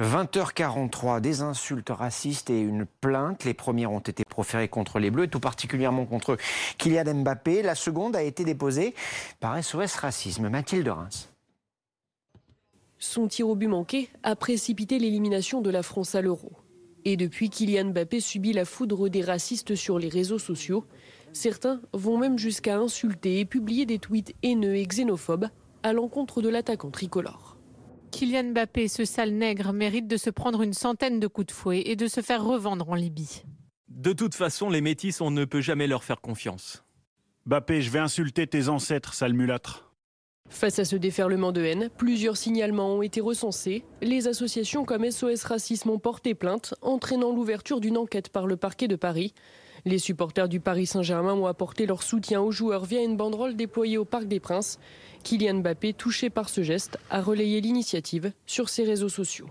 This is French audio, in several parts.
20h43, des insultes racistes et une plainte. Les premières ont été proférées contre les Bleus, et tout particulièrement contre Kylian Mbappé. La seconde a été déposée par SOS Racisme. Mathilde Reims. Son tir au but manqué a précipité l'élimination de la France à l'Euro. Et depuis, Kylian Mbappé subit la foudre des racistes sur les réseaux sociaux. Certains vont même jusqu'à insulter et publier des tweets haineux et xénophobes à l'encontre de l'attaquant tricolore. Kylian Mbappé, ce sale nègre, mérite de se prendre une centaine de coups de fouet et de se faire revendre en Libye. De toute façon, les métis, on ne peut jamais leur faire confiance. Mbappé, je vais insulter tes ancêtres, sale mulâtre. Face à ce déferlement de haine, plusieurs signalements ont été recensés. Les associations comme SOS Racisme ont porté plainte, entraînant l'ouverture d'une enquête par le parquet de Paris. Les supporters du Paris Saint-Germain ont apporté leur soutien aux joueurs via une banderole déployée au Parc des Princes. Kylian Mbappé, touché par ce geste, a relayé l'initiative sur ses réseaux sociaux.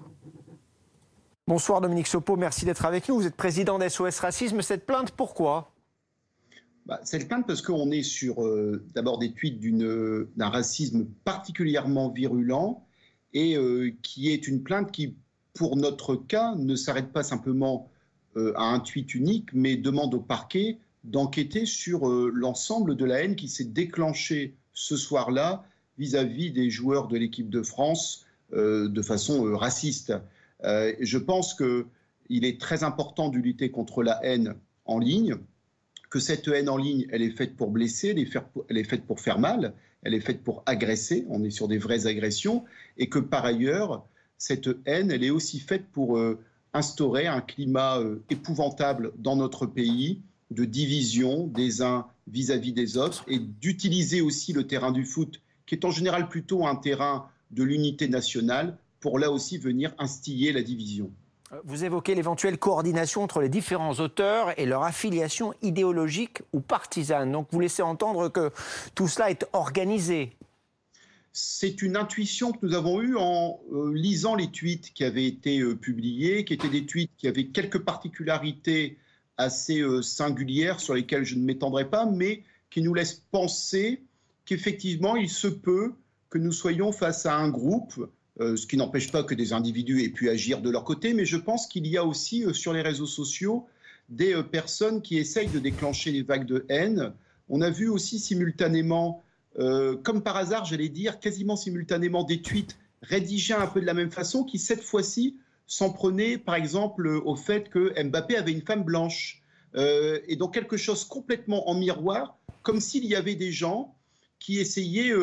Bonsoir Dominique Sopo, merci d'être avec nous. Vous êtes président d'SOS Racisme. Cette plainte, pourquoi? Bah, Cette plainte parce qu'on est sur euh, d'abord des tweets d'un racisme particulièrement virulent et euh, qui est une plainte qui, pour notre cas, ne s'arrête pas simplement euh, à un tweet unique, mais demande au parquet d'enquêter sur l'ensemble de la haine qui s'est déclenchée ce soir-là vis-à-vis des joueurs de l'équipe de France de façon raciste. Euh, je pense qu'il est très important de lutter contre la haine en ligne, que cette haine en ligne, elle est faite pour blesser, elle est, faite pour faire mal, elle est faite pour agresser, on est sur des vraies agressions, et que par ailleurs, cette haine, elle est aussi faite pour euh, instaurer un climat euh, épouvantable dans notre pays, de division des uns vis-à-vis des autres, et d'utiliser aussi le terrain du foot, qui est en général plutôt un terrain de l'unité nationale, pour là aussi venir instiller la division. Vous évoquez l'éventuelle coordination entre les différents auteurs et leur affiliation idéologique ou partisane. Donc vous laissez entendre que tout cela est organisé. C'est une intuition que nous avons eue en euh, lisant les tweets qui avaient été euh, publiés, qui étaient des tweets qui avaient quelques particularités assez euh, singulières sur lesquelles je ne m'étendrai pas, mais qui nous laissent penser qu'effectivement, il se peut que nous soyons face à un groupe ce qui n'empêche pas que des individus aient pu agir de leur côté, mais je pense qu'il y a aussi sur les réseaux sociaux des personnes qui essayent de déclencher les vagues de haine. On a vu aussi simultanément, comme par hasard, j'allais dire, quasiment simultanément des tweets rédigés un peu de la même façon, qui cette fois-ci s'en prenaient, par exemple, au fait que Mbappé avait une femme blanche. et donc quelque chose complètement en miroir, comme s'il y avait des gens qui essayaient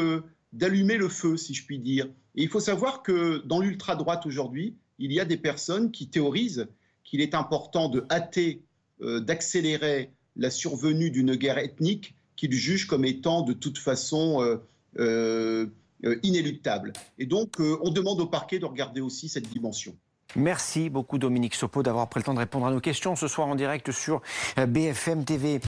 d'allumer le feu, si je puis dire. Et il faut savoir que dans l'ultra-droite aujourd'hui, il y a des personnes qui théorisent qu'il est important de hâter, euh, d'accélérer la survenue d'une guerre ethnique qu'ils jugent comme étant de toute façon euh, euh, inéluctable. Et donc, on demande au parquet de regarder aussi cette dimension. Merci beaucoup Dominique Sopo d'avoir pris le temps de répondre à nos questions ce soir en direct sur BFM TV.